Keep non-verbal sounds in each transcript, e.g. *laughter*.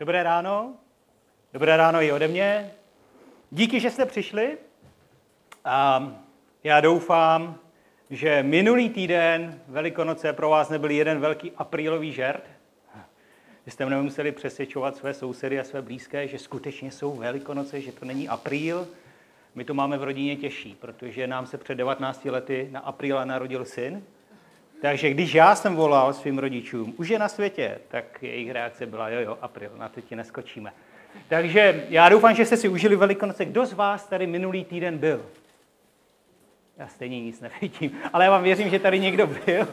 Dobré ráno. Dobré ráno i ode mě. Díky, že jste přišli. A já doufám, že minulý týden Velikonoce pro vás nebyl jeden velký aprílový žert. Že jste nemuseli přesvědčovat své sousedy a své blízké, že skutečně jsou Velikonoce, že to není apríl. My to máme v rodině těžší, protože nám se před 19 lety na apríla narodil syn. Takže když já jsem volal svým rodičům, už je na světě, tak jejich reakce byla, jo, jo, apríl, na to ti neskočíme. Takže já doufám, že jste si užili Velikonoce. Kdo z vás tady minulý týden byl? Já stejně nic nevidím, ale já vám věřím, že tady někdo byl.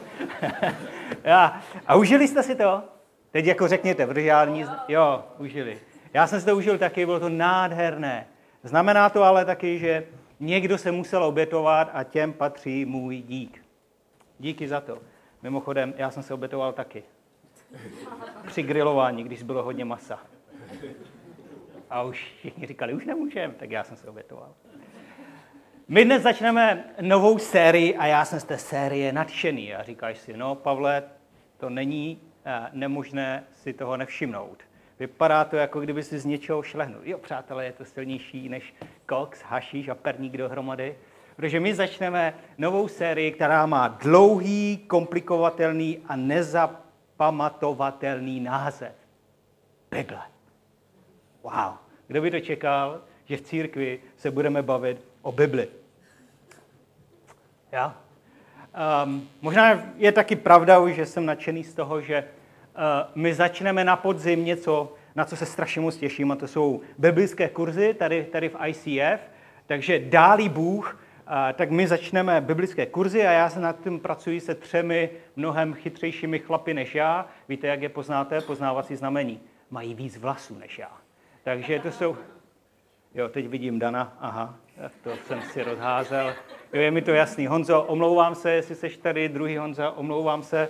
*laughs* já. A užili jste si to? Teď jako řekněte, protože já nic... Jo, užili. Já jsem si to užil taky, bylo to nádherné. Znamená to ale taky, že někdo se musel obětovat a těm patří můj dík. Díky za to. Mimochodem, já jsem se obětoval taky. Při grilování, když bylo hodně masa. A už všichni říkali, už nemůžeme, tak já jsem se obětoval. My dnes začneme novou sérii a já jsem z té série nadšený. A říkáš si, no Pavle, to není eh, nemožné si toho nevšimnout. Vypadá to, jako kdyby si z něčeho šlehnul. Jo, přátelé, je to silnější než koks, hašíš a perník dohromady. Protože my začneme novou sérii, která má dlouhý, komplikovatelný a nezapamatovatelný název. Bible. Wow. Kdo by to čekal, že v církvi se budeme bavit o Bibli? Já? Um, možná je taky pravda, že jsem nadšený z toho, že uh, my začneme na podzim něco, na co se strašně moc těším, a to jsou biblické kurzy tady, tady v ICF. Takže dálí Bůh, tak my začneme biblické kurzy a já se nad tím pracuji se třemi mnohem chytřejšími chlapy než já. Víte, jak je poznáte? Poznávací znamení. Mají víc vlasů než já. Takže to jsou... Jo, teď vidím Dana, aha, to jsem si rozházel. Jo, je mi to jasný. Honzo, omlouvám se, jestli jsi tady, druhý Honza, omlouvám se,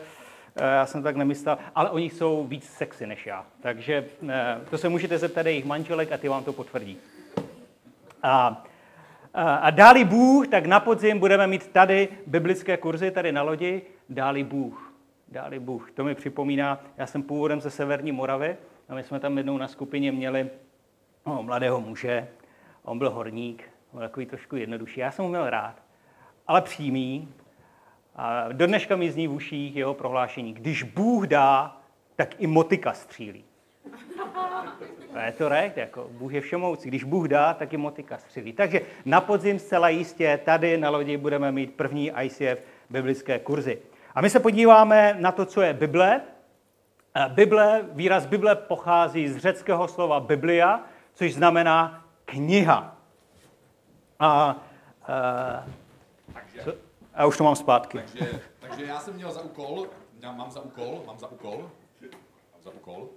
eh, já jsem tak nemyslel, ale oni jsou víc sexy než já. Takže eh, to se můžete zeptat jejich manželek a ty vám to potvrdí. A, a, dáli Bůh, tak na podzim budeme mít tady biblické kurzy, tady na lodi, dáli Bůh. Dáli Bůh. To mi připomíná, já jsem původem ze Severní Moravy a my jsme tam jednou na skupině měli no, mladého muže, on byl horník, byl takový trošku jednodušší. Já jsem ho měl rád, ale přímý. A do dneška mi zní v uších jeho prohlášení. Když Bůh dá, tak i motika střílí. To je to rek, jako Bůh je všemoucí. Když Bůh dá, tak i motika střílí. Takže na podzim zcela jistě tady na lodi budeme mít první ICF biblické kurzy. A my se podíváme na to, co je Bible. Bible, výraz Bible pochází z řeckého slova Biblia, což znamená kniha. A, a, co? a už to mám zpátky. Takže, takže já jsem měl za úkol, já mám za úkol, mám za úkol, mám za úkol,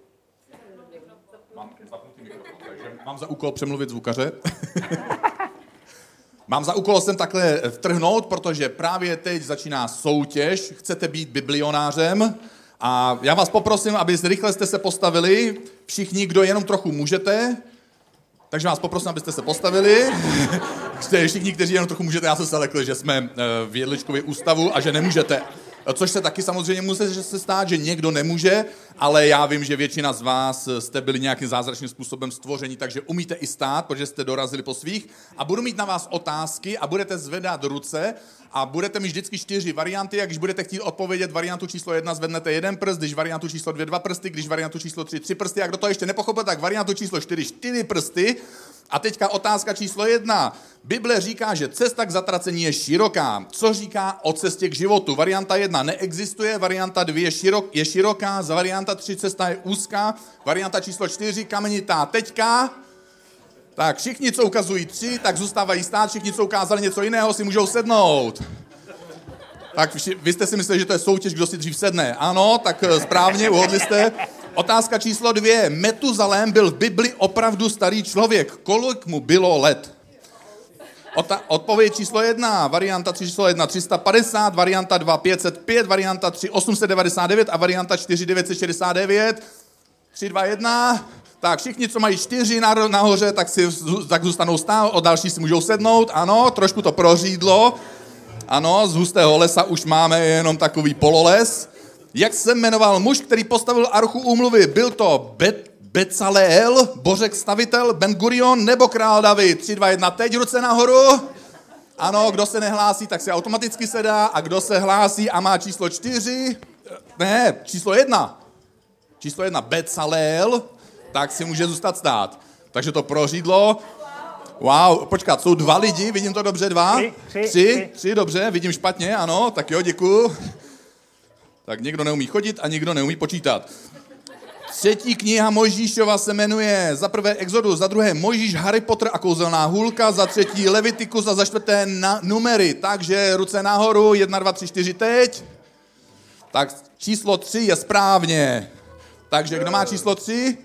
mám zapnutý mikrofon, takže mám za úkol přemluvit zvukaře. *laughs* Mám za úkol sem takhle vtrhnout, protože právě teď začíná soutěž. Chcete být biblionářem? A já vás poprosím, aby rychle jste se postavili. Všichni, kdo jenom trochu můžete. Takže vás poprosím, abyste se postavili. *laughs* Všichni, kteří jenom trochu můžete, já jsem se lekl, že jsme eh, v Jedličkově ústavu a že nemůžete. Což se taky samozřejmě musí se stát, že někdo nemůže, ale já vím, že většina z vás jste byli nějakým zázračným způsobem stvoření, takže umíte i stát, protože jste dorazili po svých. A budu mít na vás otázky a budete zvedat ruce a budete mít vždycky čtyři varianty a když budete chtít odpovědět variantu číslo jedna, zvednete jeden prst, když variantu číslo dvě, dva prsty, když variantu číslo tři, tři prsty a kdo to ještě nepochopil, tak variantu číslo čtyři, čtyři prsty. A teďka otázka číslo jedna. Bible říká, že cesta k zatracení je široká. Co říká o cestě k životu? Varianta jedna neexistuje, varianta dvě je, širok, je široká, varianta tři cesta je úzká, varianta číslo čtyři kamenitá. Teďka tak všichni, co ukazují tři, tak zůstávají stát, všichni, co ukázali něco jiného, si můžou sednout. Tak vy jste si mysleli, že to je soutěž, kdo si dřív sedne. Ano, tak eh, správně, uhodli jste. Otázka číslo dvě. Metuzalém byl v Bibli opravdu starý člověk. Kolik mu bylo let? Ota- odpověď číslo jedna, varianta číslo jedna 350, varianta 2 505, varianta 3 899 a varianta 4 969. 3, 2, 1. Tak všichni, co mají čtyři nahoře, tak, si, tak zůstanou stál, o další si můžou sednout. Ano, trošku to prořídlo. Ano, z hustého lesa už máme jenom takový pololes. Jak se jmenoval muž, který postavil archu úmluvy? Byl to Bet, Becaleel, Bořek stavitel, Ben Gurion nebo král David? 3, 2, 1, teď ruce nahoru. Ano, kdo se nehlásí, tak se automaticky sedá. A kdo se hlásí a má číslo 4, ne, číslo 1. Číslo 1, Becaleel, tak si může zůstat stát. Takže to prořídlo. Wow, počkat, jsou dva lidi, vidím to dobře, dva? Tři, tři, tři, tři. tři dobře, vidím špatně, ano, tak jo, děkuju. Tak někdo neumí chodit a někdo neumí počítat. Třetí kniha Mojžíšova se jmenuje za prvé Exodus, za druhé Mojžíš, Harry Potter a kouzelná hůlka, za třetí Levitikus a za čtvrté na, numery. Takže ruce nahoru, jedna, dva, tři, čtyři, teď. Tak číslo tři je správně. Takže kdo má číslo tři?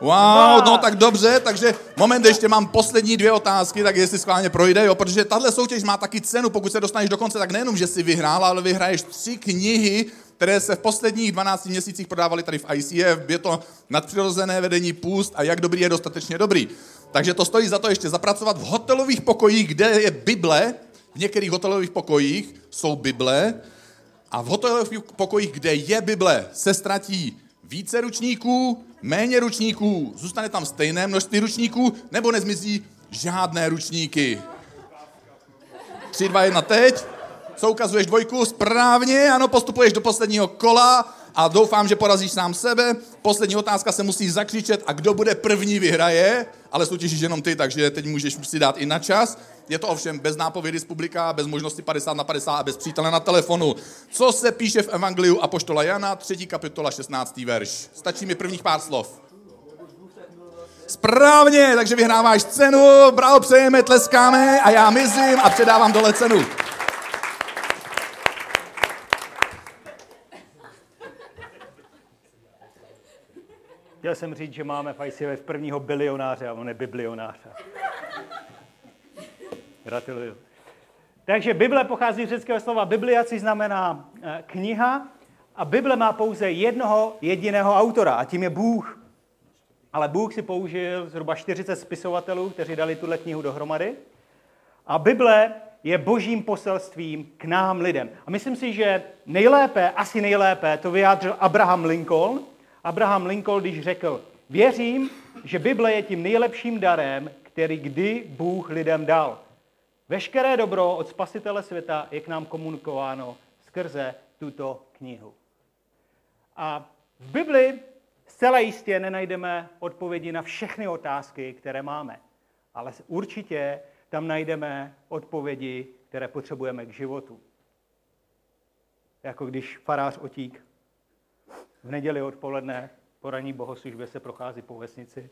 Wow, no tak dobře, takže moment, ještě mám poslední dvě otázky, tak jestli schválně projde, jo, protože tahle soutěž má taky cenu, pokud se dostaneš do konce, tak nejenom, že si vyhrál, ale vyhraješ tři knihy, které se v posledních 12 měsících prodávaly tady v ICF, je to nadpřirozené vedení půst a jak dobrý je dostatečně dobrý. Takže to stojí za to ještě zapracovat v hotelových pokojích, kde je Bible, v některých hotelových pokojích jsou Bible, a v hotelových pokojích, kde je Bible, se ztratí více ručníků, méně ručníků, zůstane tam stejné množství ručníků, nebo nezmizí žádné ručníky. 3, 2, 1, teď. Co ukazuješ dvojku? Správně, ano, postupuješ do posledního kola a doufám, že porazíš sám sebe. Poslední otázka se musí zakřičet a kdo bude první vyhraje, ale soutěžíš jenom ty, takže teď můžeš si dát i na čas. Je to ovšem bez nápovědy z publika, bez možnosti 50 na 50 a bez přítele na telefonu. Co se píše v Evangeliu Apoštola Jana, 3. kapitola, 16. verš. Stačí mi prvních pár slov. Správně, takže vyhráváš cenu, bravo, přejeme, tleskáme a já mizím a předávám dole cenu. Chtěl jsem říct, že máme v prvního bilionáře a on je biblionáře. Gratuluju. Takže Bible pochází z řeckého slova Biblia, což znamená eh, kniha. A Bible má pouze jednoho jediného autora a tím je Bůh. Ale Bůh si použil zhruba 40 spisovatelů, kteří dali tuhle knihu dohromady. A Bible je božím poselstvím k nám lidem. A myslím si, že nejlépe, asi nejlépe to vyjádřil Abraham Lincoln. Abraham Lincoln, když řekl, věřím, že Bible je tím nejlepším darem, který kdy Bůh lidem dal. Veškeré dobro od spasitele světa je k nám komunikováno skrze tuto knihu. A v Bibli zcela jistě nenajdeme odpovědi na všechny otázky, které máme. Ale určitě tam najdeme odpovědi, které potřebujeme k životu. Jako když farář Otík v neděli odpoledne po ranní bohoslužbě se prochází po vesnici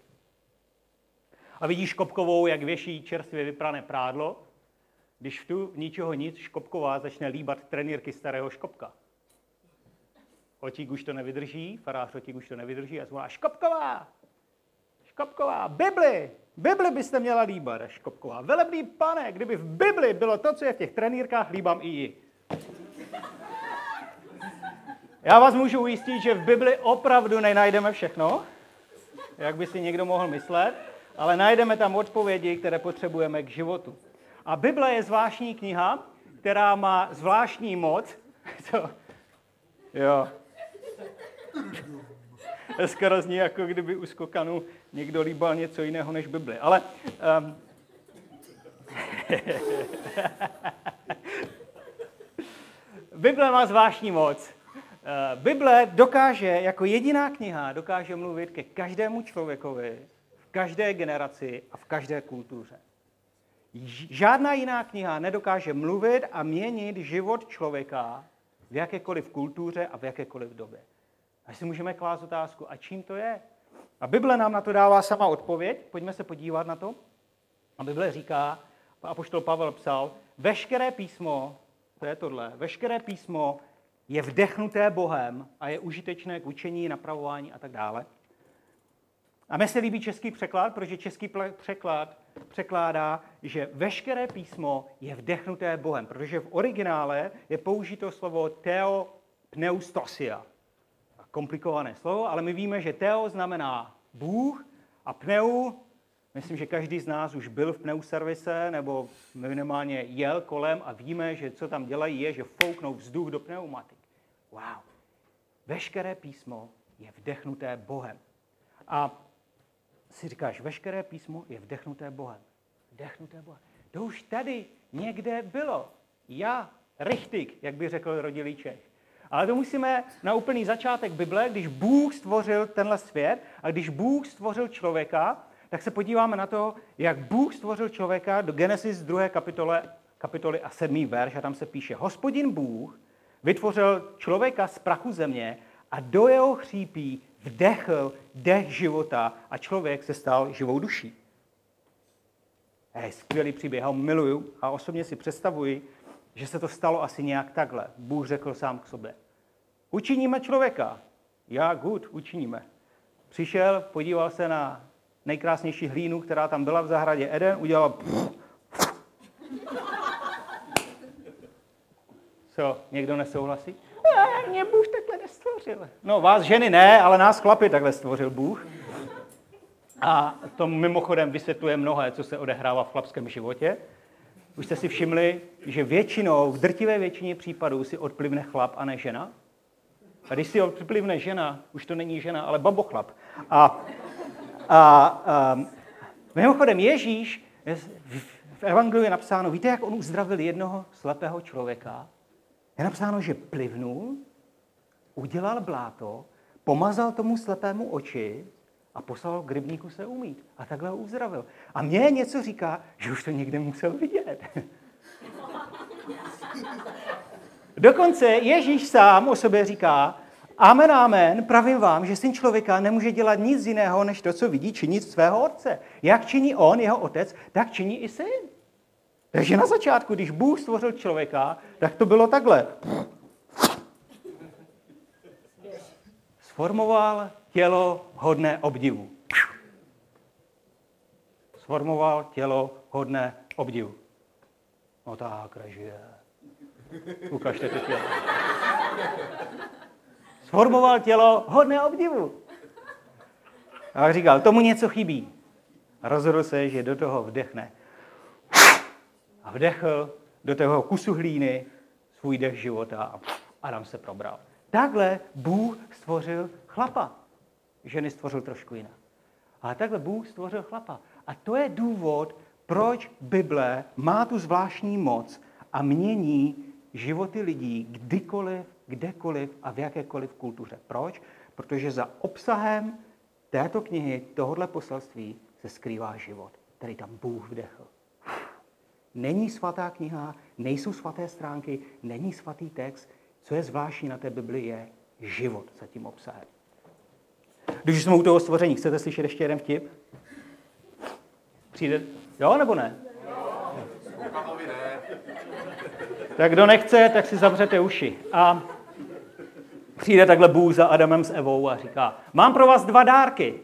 a vidí Škopkovou, jak věší čerstvě vyprané prádlo, když v tu ničeho nic Škopková začne líbat trenýrky starého Škopka. Otík už to nevydrží, farář Otík už to nevydrží a zvolá Škopková, Škopková, Bibli, Bibli byste měla líbat. Škopková, velebný pane, kdyby v Bibli bylo to, co je v těch trenýrkách, líbám i ji. Já vás můžu ujistit, že v Bibli opravdu nenajdeme všechno, jak by si někdo mohl myslet, ale najdeme tam odpovědi, které potřebujeme k životu. A Bible je zvláštní kniha, která má zvláštní moc. *laughs* Co? Jo. *laughs* Skoro zní, jako kdyby u skokanu někdo líbal něco jiného než Bibli. Ale um, *laughs* Bible má zvláštní moc. Eh, Bible dokáže, jako jediná kniha, dokáže mluvit ke každému člověkovi, v každé generaci a v každé kultuře. Žádná jiná kniha nedokáže mluvit a měnit život člověka v jakékoliv kultuře a v jakékoliv době. A si můžeme klást otázku, a čím to je? A Bible nám na to dává sama odpověď. Pojďme se podívat na to. A Bible říká, a poštol Pavel psal, veškeré písmo, to je tohle, veškeré písmo je vdechnuté Bohem a je užitečné k učení, napravování a tak dále. A mně se líbí český překlad, protože český překlad překládá, že veškeré písmo je vdechnuté Bohem, protože v originále je použito slovo teo pneustosia. Komplikované slovo, ale my víme, že teo znamená Bůh a pneu, myslím, že každý z nás už byl v pneuservise nebo minimálně jel kolem a víme, že co tam dělají je, že fouknou vzduch do pneumatik. Wow. Veškeré písmo je vdechnuté Bohem. A si říkáš, veškeré písmo je vdechnuté Bohem. Vdechnuté Bohem. To už tady někde bylo. Já, richtig, jak by řekl rodilý Čech. Ale to musíme na úplný začátek Bible, když Bůh stvořil tenhle svět a když Bůh stvořil člověka, tak se podíváme na to, jak Bůh stvořil člověka do Genesis 2. kapitole, kapitoly a 7. verš a tam se píše, hospodin Bůh vytvořil člověka z prachu země a do jeho chřípí vdechl dech života a člověk se stal živou duší. Je skvělý příběh, ho miluju a osobně si představuji, že se to stalo asi nějak takhle. Bůh řekl sám k sobě. Učiníme člověka. Já, good, učiníme. Přišel, podíval se na nejkrásnější hlínu, která tam byla v zahradě Eden, udělal... Co, někdo nesouhlasí? Mě Bůh takhle nestvořil. No, vás ženy ne, ale nás chlapy takhle stvořil Bůh. A to mimochodem vysvětluje mnohé, co se odehrává v chlapském životě. Už jste si všimli, že většinou, v drtivé většině případů si odplivne chlap a ne žena? A když si odplivne žena, už to není žena, ale babochlap. A, a, a mimochodem Ježíš, v Evangeliu je napsáno, víte, jak on uzdravil jednoho slepého člověka? Je napsáno, že plivnul, udělal bláto, pomazal tomu slepému oči a poslal k rybníku se umít. A takhle ho uzdravil. A mě něco říká, že už to někde musel vidět. *laughs* Dokonce Ježíš sám o sobě říká, Amen, amen, pravím vám, že syn člověka nemůže dělat nic jiného, než to, co vidí činit svého otce. Jak činí on, jeho otec, tak činí i syn. Takže na začátku, když Bůh stvořil člověka, tak to bylo takhle. Sformoval tělo hodné obdivu. Sformoval tělo hodné obdivu. No tak, režie. Ukažte to tělo. Sformoval tělo hodné obdivu. A říkal, tomu něco chybí. A rozhodl se, že do toho vdechne. A vdechl do toho kusu hlíny svůj dech života a Adam se probral. Takhle Bůh stvořil chlapa. Ženy stvořil trošku jinak. Ale takhle Bůh stvořil chlapa. A to je důvod, proč Bible má tu zvláštní moc a mění životy lidí kdykoliv, kdekoliv a v jakékoliv kultuře. Proč? Protože za obsahem této knihy, tohohle poselství, se skrývá život, který tam Bůh vdechl. Není svatá kniha, nejsou svaté stránky, není svatý text. Co je zvláštní na té Bibli, je život za tím obsahem. Když jsme u toho stvoření, chcete slyšet ještě jeden vtip? Přijde? Jo, nebo ne? Tak kdo nechce, tak si zavřete uši. A přijde takhle Bůh za Adamem s Evou a říká, mám pro vás dva dárky.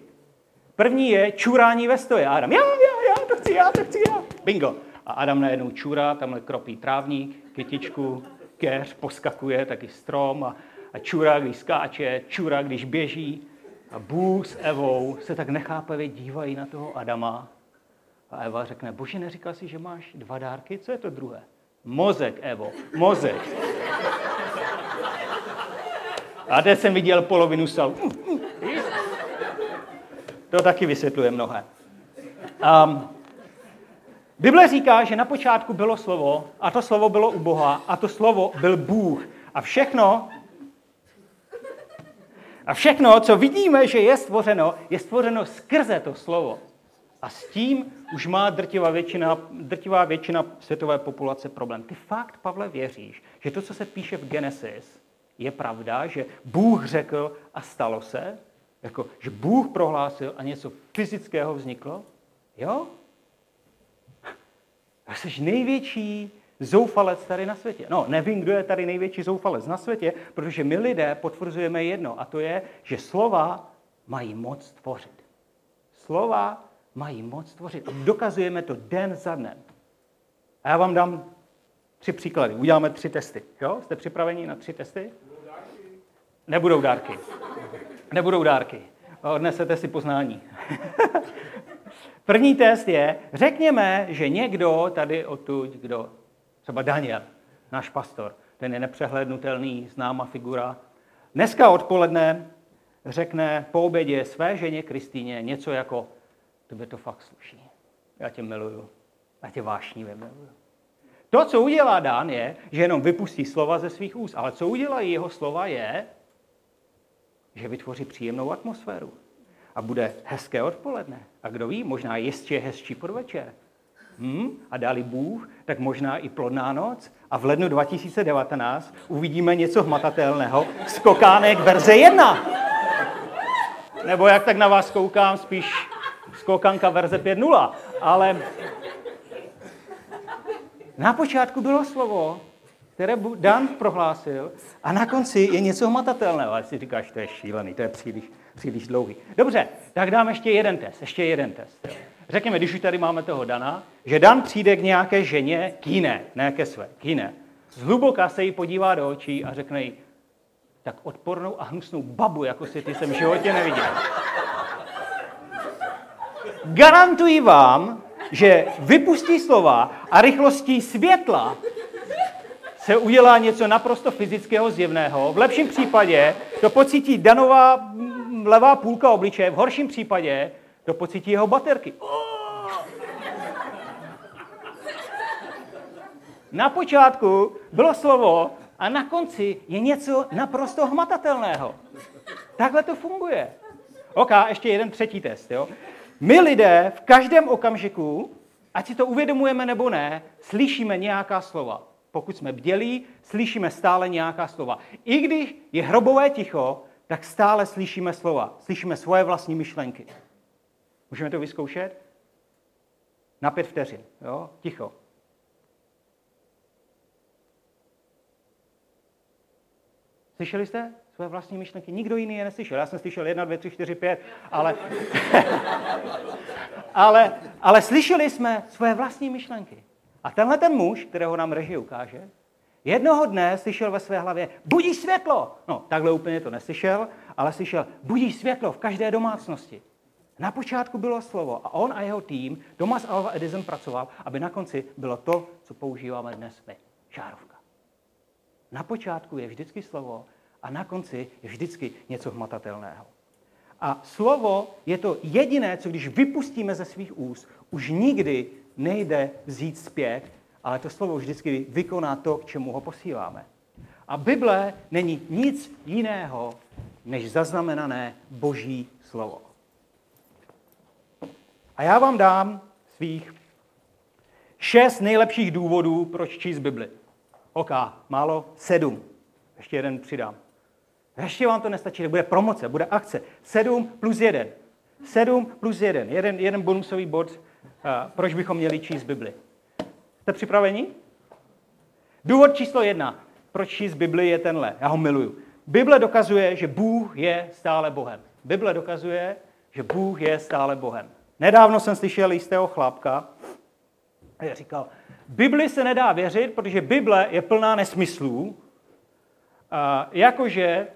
První je čurání ve stoje. A Adam, já, já, já, to chci, já, to chci, já. Bingo. A Adam najednou čurá, tamhle kropí trávník, kytičku, keř, poskakuje, taky strom a, a čurá, když skáče, čurá, když běží. A Bůh s Evou se tak nechápavě dívají na toho Adama. A Eva řekne, bože, neříkal jsi, že máš dva dárky? Co je to druhé? Mozek, Evo, mozek. A teď jsem viděl polovinu salu. To taky vysvětluje mnohé. Um, Bible říká, že na počátku bylo slovo a to slovo bylo u Boha a to slovo byl Bůh. A všechno, a všechno, co vidíme, že je stvořeno, je stvořeno skrze to slovo. A s tím už má drtivá většina, drtivá většina světové populace problém. Ty fakt, Pavle, věříš, že to, co se píše v Genesis, je pravda, že Bůh řekl a stalo se? Jako, že Bůh prohlásil a něco fyzického vzniklo? Jo? A jsi největší zoufalec tady na světě. No, nevím, kdo je tady největší zoufalec na světě, protože my lidé potvrzujeme jedno, a to je, že slova mají moc tvořit. Slova mají moc tvořit. A dokazujeme to den za dnem. A já vám dám tři příklady. Uděláme tři testy. Jo? Jste připraveni na tři testy? Nebudou dárky. Nebudou dárky. Odnesete si poznání. *laughs* První test je, řekněme, že někdo tady odtud, kdo, třeba Daniel, náš pastor, ten je nepřehlednutelný, známá figura, dneska odpoledne řekne po obědě své ženě Kristýně něco jako, tebe to fakt sluší. Já tě miluju. Já tě vášnivě miluju. To, co udělá Dan, je, že jenom vypustí slova ze svých úst. Ale co udělají jeho slova je, že vytvoří příjemnou atmosféru. A bude hezké odpoledne. A kdo ví, možná ještě hezčí podvečer. Hmm? A dali Bůh, tak možná i plodná noc. A v lednu 2019 uvidíme něco hmatatelného. Skokánek verze 1. Nebo jak tak na vás koukám, spíš skokanka verze 5.0. Ale na počátku bylo slovo, které Dan prohlásil, a na konci je něco hmatatelného. Ale si říkáš, to je šílený, to je příliš, příliš dlouhý. Dobře, tak dám ještě jeden test, ještě jeden test. Řekněme, když už tady máme toho Dana, že Dan přijde k nějaké ženě, k jiné, ne ke své, k jiné. Zhluboka se jí podívá do očí a řekne jí, tak odpornou a hnusnou babu, jako si ty jsem v životě neviděl. Garantuji vám, že vypustí slova a rychlostí světla se udělá něco naprosto fyzického, zjevného. V lepším případě to pocítí Danová levá půlka obličeje, v horším případě to pocítí jeho baterky. Na počátku bylo slovo a na konci je něco naprosto hmatatelného. Takhle to funguje. OK, ještě jeden třetí test. Jo? My lidé v každém okamžiku, ať si to uvědomujeme nebo ne, slyšíme nějaká slova. Pokud jsme bdělí, slyšíme stále nějaká slova. I když je hrobové ticho, tak stále slyšíme slova. Slyšíme svoje vlastní myšlenky. Můžeme to vyzkoušet? Na pět vteřin. Jo? Ticho. Slyšeli jste své vlastní myšlenky? Nikdo jiný je neslyšel. Já jsem slyšel jedna, dvě, tři, čtyři, pět, ale... *laughs* ale, ale slyšeli jsme své vlastní myšlenky. A tenhle ten muž, kterého nám režie ukáže, jednoho dne slyšel ve své hlavě, budí světlo. No, takhle úplně to neslyšel, ale slyšel, budí světlo v každé domácnosti. Na počátku bylo slovo a on a jeho tým, Thomas Alva Edison pracoval, aby na konci bylo to, co používáme dnes my. Žárovka. Na počátku je vždycky slovo a na konci je vždycky něco hmatatelného. A slovo je to jediné, co když vypustíme ze svých úst, už nikdy nejde vzít zpět, ale to slovo vždycky vykoná to, k čemu ho posíláme. A Bible není nic jiného, než zaznamenané boží slovo. A já vám dám svých šest nejlepších důvodů, proč číst Bibli. OK, málo, sedm. Ještě jeden přidám. Ještě vám to nestačí, bude promoce, bude akce. Sedm plus jeden. Sedm plus jeden. Jeden, jeden bonusový bod, proč bychom měli číst Bibli. Jste připraveni? Důvod číslo jedna, proč číst Bibli, je tenhle. Já ho miluju. Bible dokazuje, že Bůh je stále Bohem. Bible dokazuje, že Bůh je stále Bohem. Nedávno jsem slyšel jistého chlápka, a říkal, Bibli se nedá věřit, protože Bible je plná nesmyslů, jakože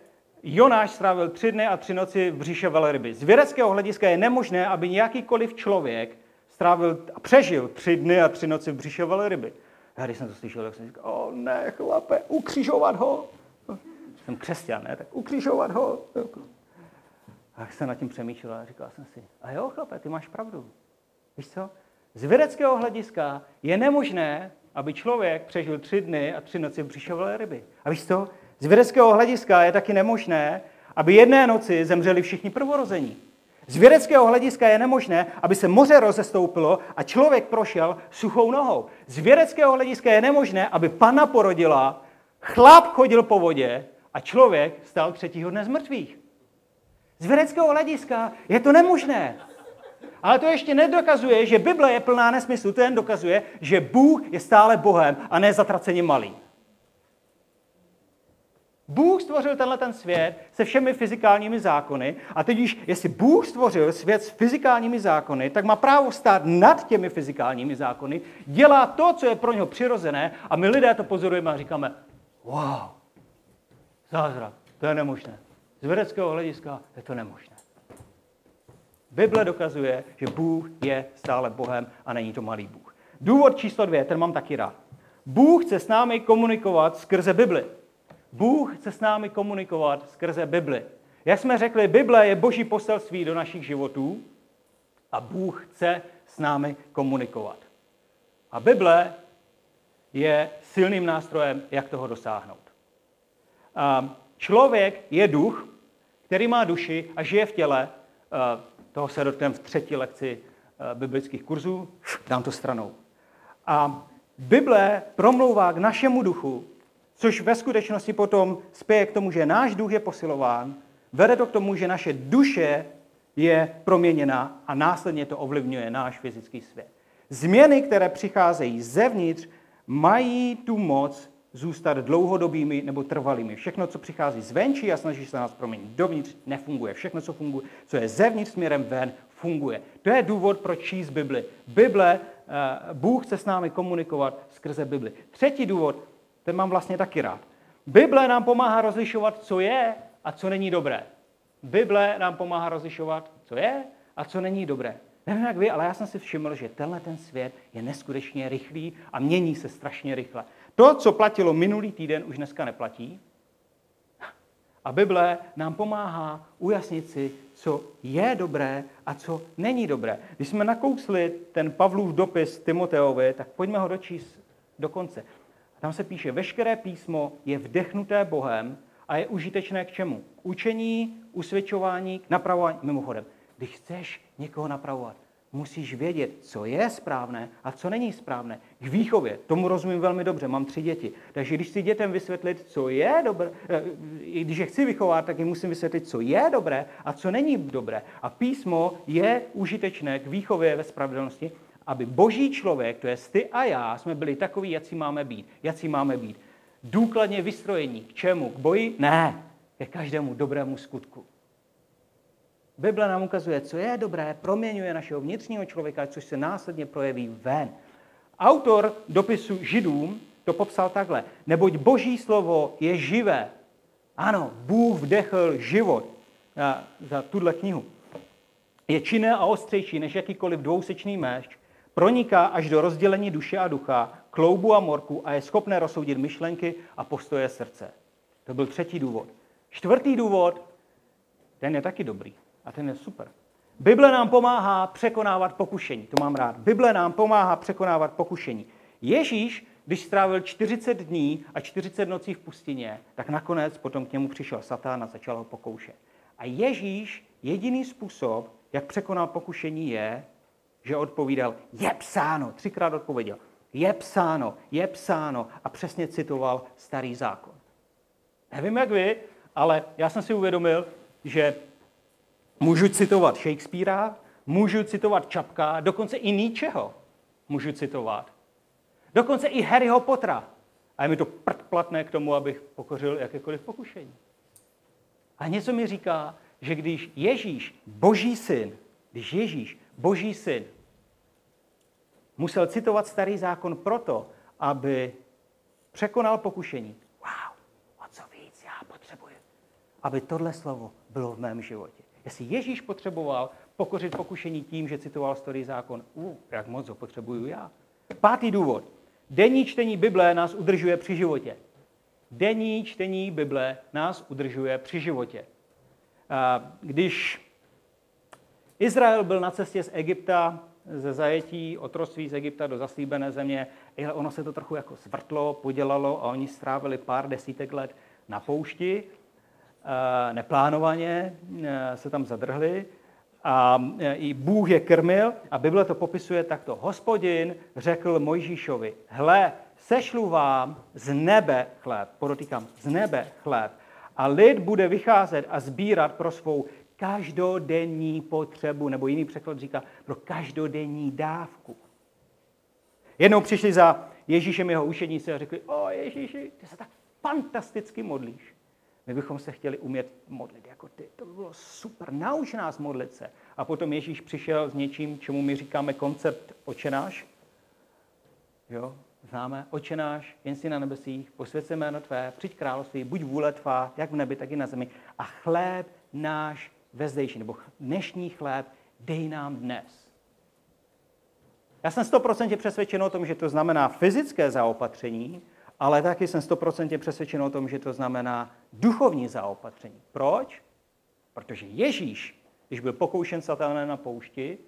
Jonáš strávil tři dny a tři noci v břiše velryby. Z vědeckého hlediska je nemožné, aby nějakýkoliv člověk strávil a přežil tři dny a tři noci v břiše velryby. Já když jsem to slyšel, tak jsem říkal, o ne, chlape, ukřižovat ho. Jsem křesťan, ne? Tak ukřižovat ho. A jsem nad tím přemýšlel a říkal jsem si, a jo, chlape, ty máš pravdu. Víš co? Z vědeckého hlediska je nemožné, aby člověk přežil tři dny a tři noci v břiše ryby. A víš co? Z vědeckého hlediska je taky nemožné, aby jedné noci zemřeli všichni prvorození. Z vědeckého hlediska je nemožné, aby se moře rozestoupilo a člověk prošel suchou nohou. Z vědeckého hlediska je nemožné, aby pana porodila, chlap chodil po vodě a člověk stal třetího dne z mrtvých. Z vědeckého hlediska je to nemožné. Ale to ještě nedokazuje, že Bible je plná nesmyslu. To jen dokazuje, že Bůh je stále Bohem a ne zatraceně malý. Bůh stvořil tenhle ten svět se všemi fyzikálními zákony a teď už, jestli Bůh stvořil svět s fyzikálními zákony, tak má právo stát nad těmi fyzikálními zákony, dělá to, co je pro něho přirozené a my lidé to pozorujeme a říkáme, wow, zázrak, to je nemožné. Z vědeckého hlediska je to nemožné. Bible dokazuje, že Bůh je stále Bohem a není to malý Bůh. Důvod číslo dvě, ten mám taky rád. Bůh chce s námi komunikovat skrze Bibli. Bůh chce s námi komunikovat skrze Bibli. Jak jsme řekli, Bible je boží poselství do našich životů a Bůh chce s námi komunikovat. A Bible je silným nástrojem, jak toho dosáhnout. Člověk je duch, který má duši a žije v těle. Toho se dotkneme v třetí lekci biblických kurzů. Dám to stranou. A Bible promlouvá k našemu duchu, což ve skutečnosti potom spěje k tomu, že náš duch je posilován, vede to k tomu, že naše duše je proměněna a následně to ovlivňuje náš fyzický svět. Změny, které přicházejí zevnitř, mají tu moc zůstat dlouhodobými nebo trvalými. Všechno, co přichází zvenčí a snaží se nás proměnit dovnitř, nefunguje. Všechno, co funguje, co je zevnitř směrem ven, funguje. To je důvod, proč číst Bibli. Bible, eh, Bůh chce s námi komunikovat skrze Bibli. Třetí důvod, ten mám vlastně taky rád. Bible nám pomáhá rozlišovat, co je a co není dobré. Bible nám pomáhá rozlišovat, co je a co není dobré. Nevím jak vy, ale já jsem si všiml, že tenhle ten svět je neskutečně rychlý a mění se strašně rychle. To, co platilo minulý týden, už dneska neplatí. A Bible nám pomáhá ujasnit si, co je dobré a co není dobré. Když jsme nakousli ten Pavlův dopis Timoteovi, tak pojďme ho dočíst do konce. Tam se píše, veškeré písmo je vdechnuté Bohem a je užitečné k čemu? K učení, usvědčování, k napravování. Mimochodem, když chceš někoho napravovat, musíš vědět, co je správné a co není správné. K výchově, tomu rozumím velmi dobře, mám tři děti. Takže když chci dětem vysvětlit, co je dobré, eh, když je chci vychovat, tak jim musím vysvětlit, co je dobré a co není dobré. A písmo je užitečné k výchově ve spravedlnosti, aby boží člověk, to je ty a já, jsme byli takový, jaký máme být. Jaký máme být. Důkladně vystrojení. K čemu? K boji? Ne. Ke každému dobrému skutku. Bible nám ukazuje, co je dobré, proměňuje našeho vnitřního člověka, což se následně projeví ven. Autor dopisu Židům to popsal takhle. Neboť boží slovo je živé. Ano, Bůh vdechl život za, za tuhle knihu. Je činné a ostřejší než jakýkoliv dvousečný meš, proniká až do rozdělení duše a ducha, kloubu a morku a je schopné rozsoudit myšlenky a postoje srdce. To byl třetí důvod. Čtvrtý důvod, ten je taky dobrý. A ten je super. Bible nám pomáhá překonávat pokušení. To mám rád. Bible nám pomáhá překonávat pokušení. Ježíš, když strávil 40 dní a 40 nocí v pustině, tak nakonec potom k němu přišel Satán a začal ho pokoušet. A Ježíš, jediný způsob, jak překonal pokušení, je, že odpovídal, je psáno. Třikrát odpověděl, je psáno, je psáno. A přesně citoval starý zákon. Nevím, jak vy, ale já jsem si uvědomil, že Můžu citovat Shakespearea, můžu citovat Čapka, dokonce i Nietzscheho můžu citovat. Dokonce i Harryho Pottera. A je mi to platné k tomu, abych pokořil jakékoliv pokušení. A něco mi říká, že když Ježíš, boží syn, když Ježíš, boží syn, musel citovat starý zákon proto, aby překonal pokušení. Wow, o co víc já potřebuji, aby tohle slovo bylo v mém životě. Jestli Ježíš potřeboval pokořit pokušení tím, že citoval starý zákon, uh, jak moc ho potřebuju já. Pátý důvod. Denní čtení Bible nás udržuje při životě. Denní čtení Bible nás udržuje při životě. Když Izrael byl na cestě z Egypta, ze zajetí otroství z Egypta do zaslíbené země, ono se to trochu jako zvrtlo, podělalo a oni strávili pár desítek let na poušti Eh, neplánovaně eh, se tam zadrhli. A eh, i Bůh je krmil a Bible to popisuje takto. Hospodin řekl Mojžíšovi, hle, sešlu vám z nebe chléb, podotýkám, z nebe chléb. A lid bude vycházet a sbírat pro svou každodenní potřebu, nebo jiný překlad říká, pro každodenní dávku. Jednou přišli za Ježíšem jeho učeníci a řekli, o Ježíši, ty se tak fantasticky modlíš. My bychom se chtěli umět modlit jako ty. To by bylo super. Nauč nás modlit se. A potom Ježíš přišel s něčím, čemu my říkáme koncept očenáš. Jo, známe očenáš, jen si na nebesích, posvěd se jméno tvé, přijď království, buď vůle tvá, jak v nebi, tak i na zemi. A chléb náš vezdejší, nebo dnešní chléb, dej nám dnes. Já jsem 100% přesvědčen o tom, že to znamená fyzické zaopatření, ale taky jsem stoprocentně přesvědčen o tom, že to znamená duchovní zaopatření. Proč? Protože Ježíš, když byl pokoušen satanem na poušti,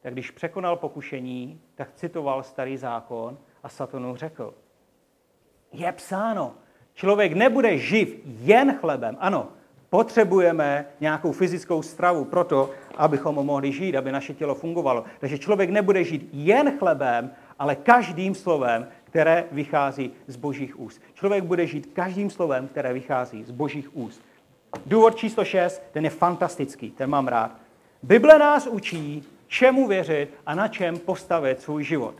tak když překonal pokušení, tak citoval starý zákon a satanu řekl, je psáno, člověk nebude živ jen chlebem. Ano, potřebujeme nějakou fyzickou stravu proto, abychom mohli žít, aby naše tělo fungovalo. Takže člověk nebude žít jen chlebem, ale každým slovem, které vychází z božích úst. Člověk bude žít každým slovem, které vychází z božích úst. Důvod číslo 6, ten je fantastický, ten mám rád. Bible nás učí, čemu věřit a na čem postavit svůj život.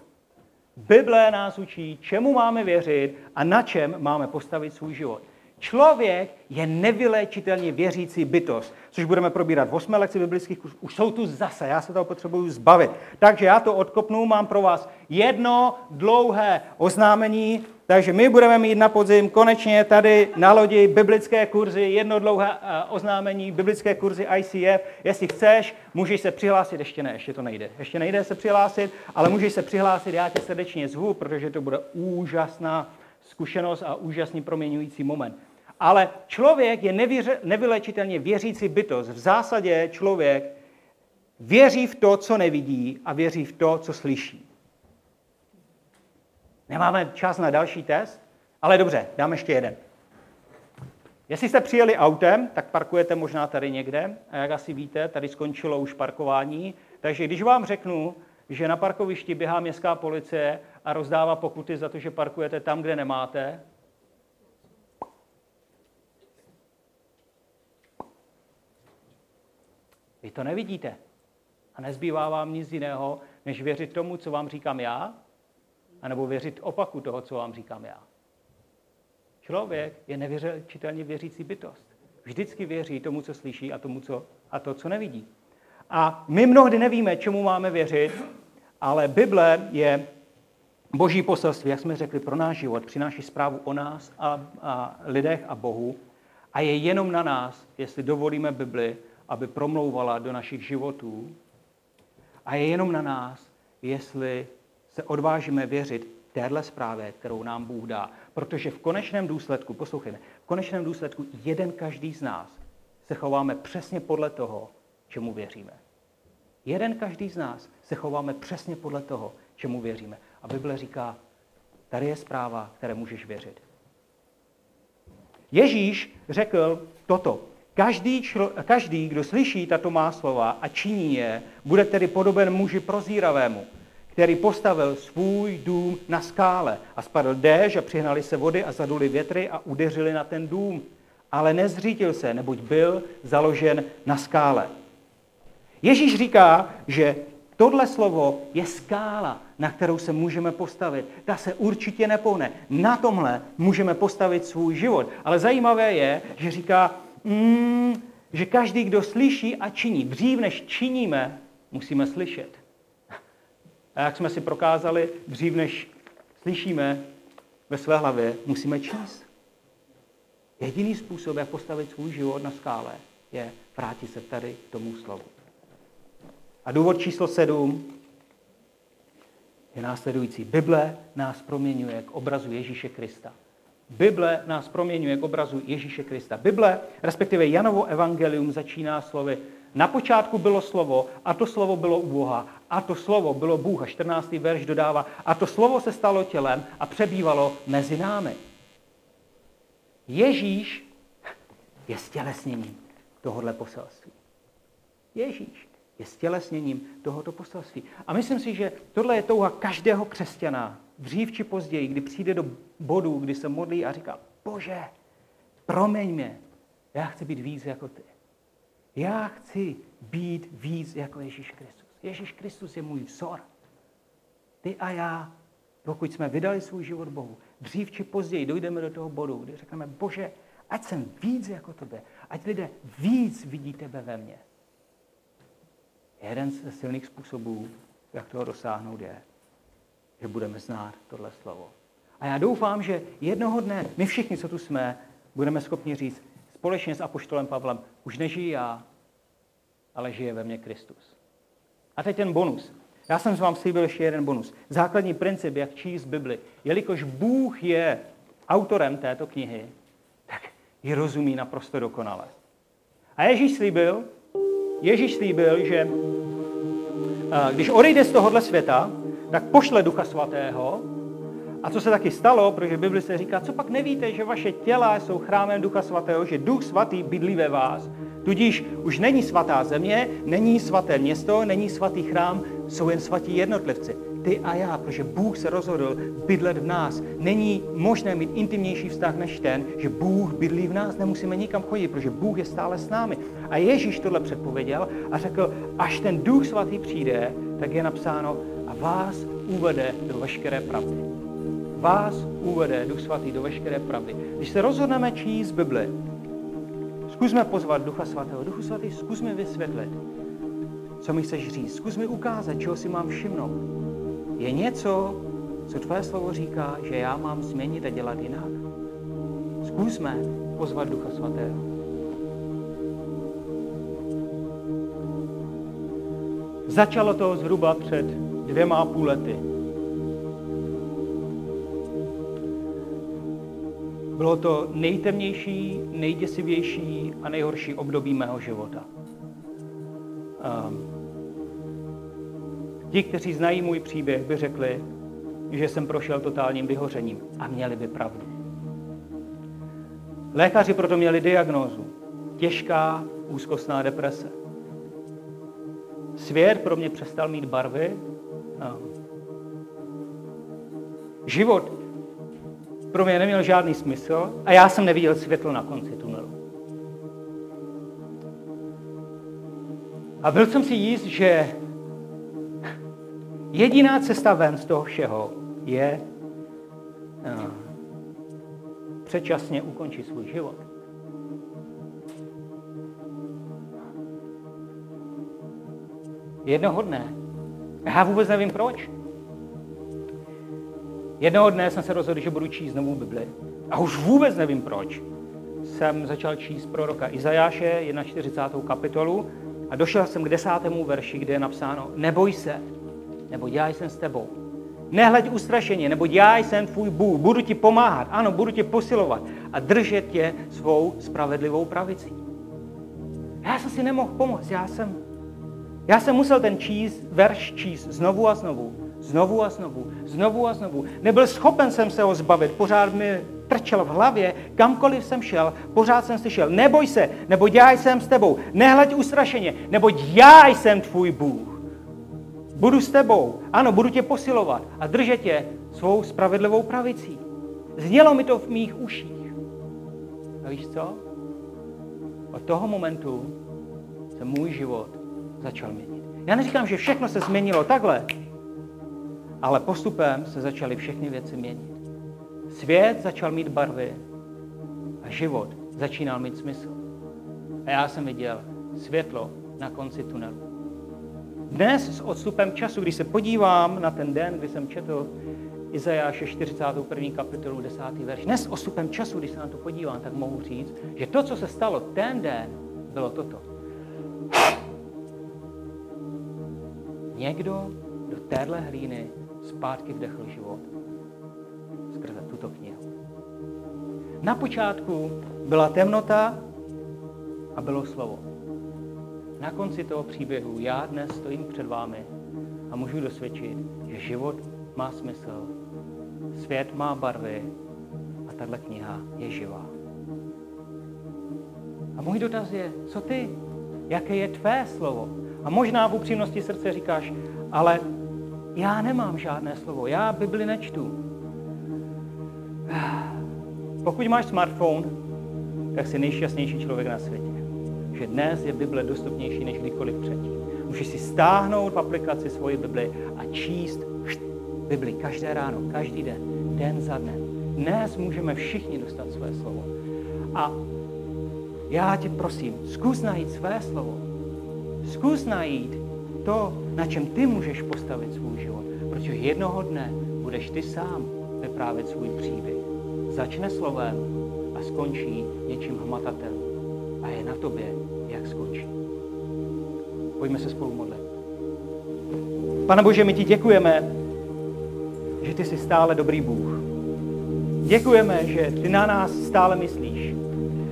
Bible nás učí, čemu máme věřit a na čem máme postavit svůj život. Člověk je nevyléčitelně věřící bytost, což budeme probírat v osmé lekci biblických Už jsou tu zase, já se toho potřebuju zbavit. Takže já to odkopnu, mám pro vás jedno dlouhé oznámení, takže my budeme mít na podzim konečně tady na lodi biblické kurzy, jedno dlouhé eh, oznámení, biblické kurzy ICF. Jestli chceš, můžeš se přihlásit, ještě ne, ještě to nejde. Ještě nejde se přihlásit, ale můžeš se přihlásit, já tě srdečně zvu, protože to bude úžasná zkušenost a úžasný proměňující moment. Ale člověk je nevylečitelně věřící bytost. V zásadě člověk věří v to, co nevidí a věří v to, co slyší. Nemáme čas na další test, ale dobře, dám ještě jeden. Jestli jste přijeli autem, tak parkujete možná tady někde. A jak asi víte, tady skončilo už parkování. Takže když vám řeknu, že na parkovišti běhá městská policie a rozdává pokuty za to, že parkujete tam, kde nemáte, Vy to nevidíte. A nezbývá vám nic jiného, než věřit tomu, co vám říkám já, anebo věřit opaku toho, co vám říkám já. Člověk je nevěřitelně věřící bytost. Vždycky věří tomu, co slyší a tomu, co, a to, co nevidí. A my mnohdy nevíme, čemu máme věřit, ale Bible je boží poselství, jak jsme řekli, pro náš život. Přináší zprávu o nás a, a lidech a Bohu. A je jenom na nás, jestli dovolíme Bibli, aby promlouvala do našich životů. A je jenom na nás, jestli se odvážíme věřit téhle zprávě, kterou nám Bůh dá. Protože v konečném důsledku, poslouchejme, v konečném důsledku jeden každý z nás se chováme přesně podle toho, čemu věříme. Jeden každý z nás se chováme přesně podle toho, čemu věříme. A Bible říká, tady je zpráva, které můžeš věřit. Ježíš řekl toto. Každý, člo, každý, kdo slyší tato má slova a činí je, bude tedy podoben muži prozíravému, který postavil svůj dům na skále a spadl déž a přihnali se vody a zaduli větry a udeřili na ten dům. Ale nezřítil se, neboť byl založen na skále. Ježíš říká, že tohle slovo je skála, na kterou se můžeme postavit. Ta se určitě nepohne. Na tomhle můžeme postavit svůj život. Ale zajímavé je, že říká, mm, že každý, kdo slyší a činí, dřív než činíme, musíme slyšet. A jak jsme si prokázali, dřív než slyšíme ve své hlavě, musíme číst. Jediný způsob, jak postavit svůj život na skále, je vrátit se tady k tomu slovu. A důvod číslo sedm je následující. Bible nás proměňuje k obrazu Ježíše Krista. Bible nás proměňuje k obrazu Ježíše Krista. Bible, respektive Janovo evangelium, začíná slovy na počátku bylo slovo a to slovo bylo u Boha a to slovo bylo Bůh. A 14. verš dodává, a to slovo se stalo tělem a přebývalo mezi námi. Ježíš je stělesněním tohohle poselství. Ježíš je stělesněním tohoto poselství. A myslím si, že tohle je touha každého křesťana, dřív či později, kdy přijde do bodu, kdy se modlí a říká, bože, proměň mě, já chci být víc jako ty. Já chci být víc jako Ježíš Kristus. Ježíš Kristus je můj vzor. Ty a já, pokud jsme vydali svůj život Bohu, dřív či později dojdeme do toho bodu, kdy řekneme, bože, ať jsem víc jako tebe, ať lidé víc vidí tebe ve mně. Jeden ze silných způsobů, jak toho dosáhnout, je, že budeme znát tohle slovo. A já doufám, že jednoho dne my všichni, co tu jsme, budeme schopni říct společně s Apoštolem Pavlem, už nežijí já, ale žije ve mně Kristus. A teď ten bonus. Já jsem vám slíbil ještě jeden bonus. Základní princip, jak číst Bibli. Jelikož Bůh je autorem této knihy, tak ji rozumí naprosto dokonale. A Ježíš slíbil, Ježíš slíbil, že když odejde z tohohle světa, tak pošle Ducha Svatého. A co se taky stalo, protože Bibli se říká, co pak nevíte, že vaše těla jsou chrámem Ducha Svatého, že Duch Svatý bydlí ve vás. Tudíž už není svatá země, není svaté město, není svatý chrám, jsou jen svatí jednotlivci ty a já, protože Bůh se rozhodl bydlet v nás. Není možné mít intimnější vztah než ten, že Bůh bydlí v nás, nemusíme nikam chodit, protože Bůh je stále s námi. A Ježíš tohle předpověděl a řekl, až ten Duch Svatý přijde, tak je napsáno vás uvede do veškeré pravdy. Vás uvede Duch Svatý do veškeré pravdy. Když se rozhodneme číst Bibli, zkusme pozvat Ducha Svatého. Duchu Svatý, zkus mi vysvětlit, co mi chceš říct. Zkus mi ukázat, čeho si mám všimnout je něco, co tvé slovo říká, že já mám změnit a dělat jinak. Zkusme pozvat Ducha Svatého. Začalo to zhruba před dvěma a půl lety. Bylo to nejtemnější, nejděsivější a nejhorší období mého života. Um, Ti, kteří znají můj příběh, by řekli, že jsem prošel totálním vyhořením a měli by pravdu. Lékaři proto měli diagnózu. Těžká úzkostná deprese. Svět pro mě přestal mít barvy. Život pro mě neměl žádný smysl a já jsem neviděl světlo na konci tunelu. A byl jsem si jist, že Jediná cesta ven z toho všeho je uh, předčasně ukončit svůj život. Jednoho dne, já vůbec nevím proč, jednoho dne jsem se rozhodl, že budu číst znovu Bibli. A už vůbec nevím proč. Jsem začal číst proroka Izajáše, 41. kapitolu, a došel jsem k desátému verši, kde je napsáno, neboj se, nebo já jsem s tebou. Nehleď ustrašeně, nebo já jsem tvůj Bůh, budu ti pomáhat, ano, budu tě posilovat a držet tě svou spravedlivou pravicí. Já jsem si nemohl pomoct, já jsem, já jsem musel ten číst, verš číst znovu a znovu, znovu a znovu, znovu a znovu. Nebyl schopen jsem se ho zbavit, pořád mi trčel v hlavě, kamkoliv jsem šel, pořád jsem slyšel, neboj se, nebo já jsem s tebou, nehleď ustrašeně, nebo já jsem tvůj Bůh. Budu s tebou. Ano, budu tě posilovat a držet tě svou spravedlivou pravicí. Znělo mi to v mých uších. A víš co? Od toho momentu se můj život začal měnit. Já neříkám, že všechno se změnilo takhle, ale postupem se začaly všechny věci měnit. Svět začal mít barvy a život začínal mít smysl. A já jsem viděl světlo na konci tunelu. Dnes s odstupem času, když se podívám na ten den, kdy jsem četl Izajáše 41. kapitolu 10. verš, dnes s odstupem času, když se na to podívám, tak mohu říct, že to, co se stalo ten den, bylo toto. Někdo do téhle hlíny zpátky vdechl život skrze tuto knihu. Na počátku byla temnota a bylo slovo na konci toho příběhu já dnes stojím před vámi a můžu dosvědčit, že život má smysl, svět má barvy a tahle kniha je živá. A můj dotaz je, co ty? Jaké je tvé slovo? A možná v upřímnosti srdce říkáš, ale já nemám žádné slovo, já Bibli nečtu. Pokud máš smartphone, tak jsi nejšťastnější člověk na světě že dnes je Bible dostupnější než kdykoliv předtím. Můžeš si stáhnout v aplikaci svoji Bibli a číst Bibli každé ráno, každý den, den za dnem. Dnes můžeme všichni dostat své slovo. A já tě prosím, zkus najít své slovo. Zkus najít to, na čem ty můžeš postavit svůj život. Protože jednoho dne budeš ty sám vyprávět svůj příběh. Začne slovem a skončí něčím hmatatelným. A je na tobě, jak skončí. Pojďme se spolu modlit. Pane Bože, my ti děkujeme, že ty jsi stále dobrý Bůh. Děkujeme, že ty na nás stále myslíš.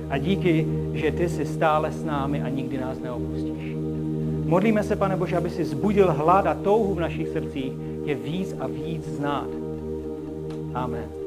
A díky, že ty jsi stále s námi a nikdy nás neopustíš. Modlíme se, pane Bože, aby si zbudil hlad a touhu v našich srdcích tě víc a víc znát. Amen.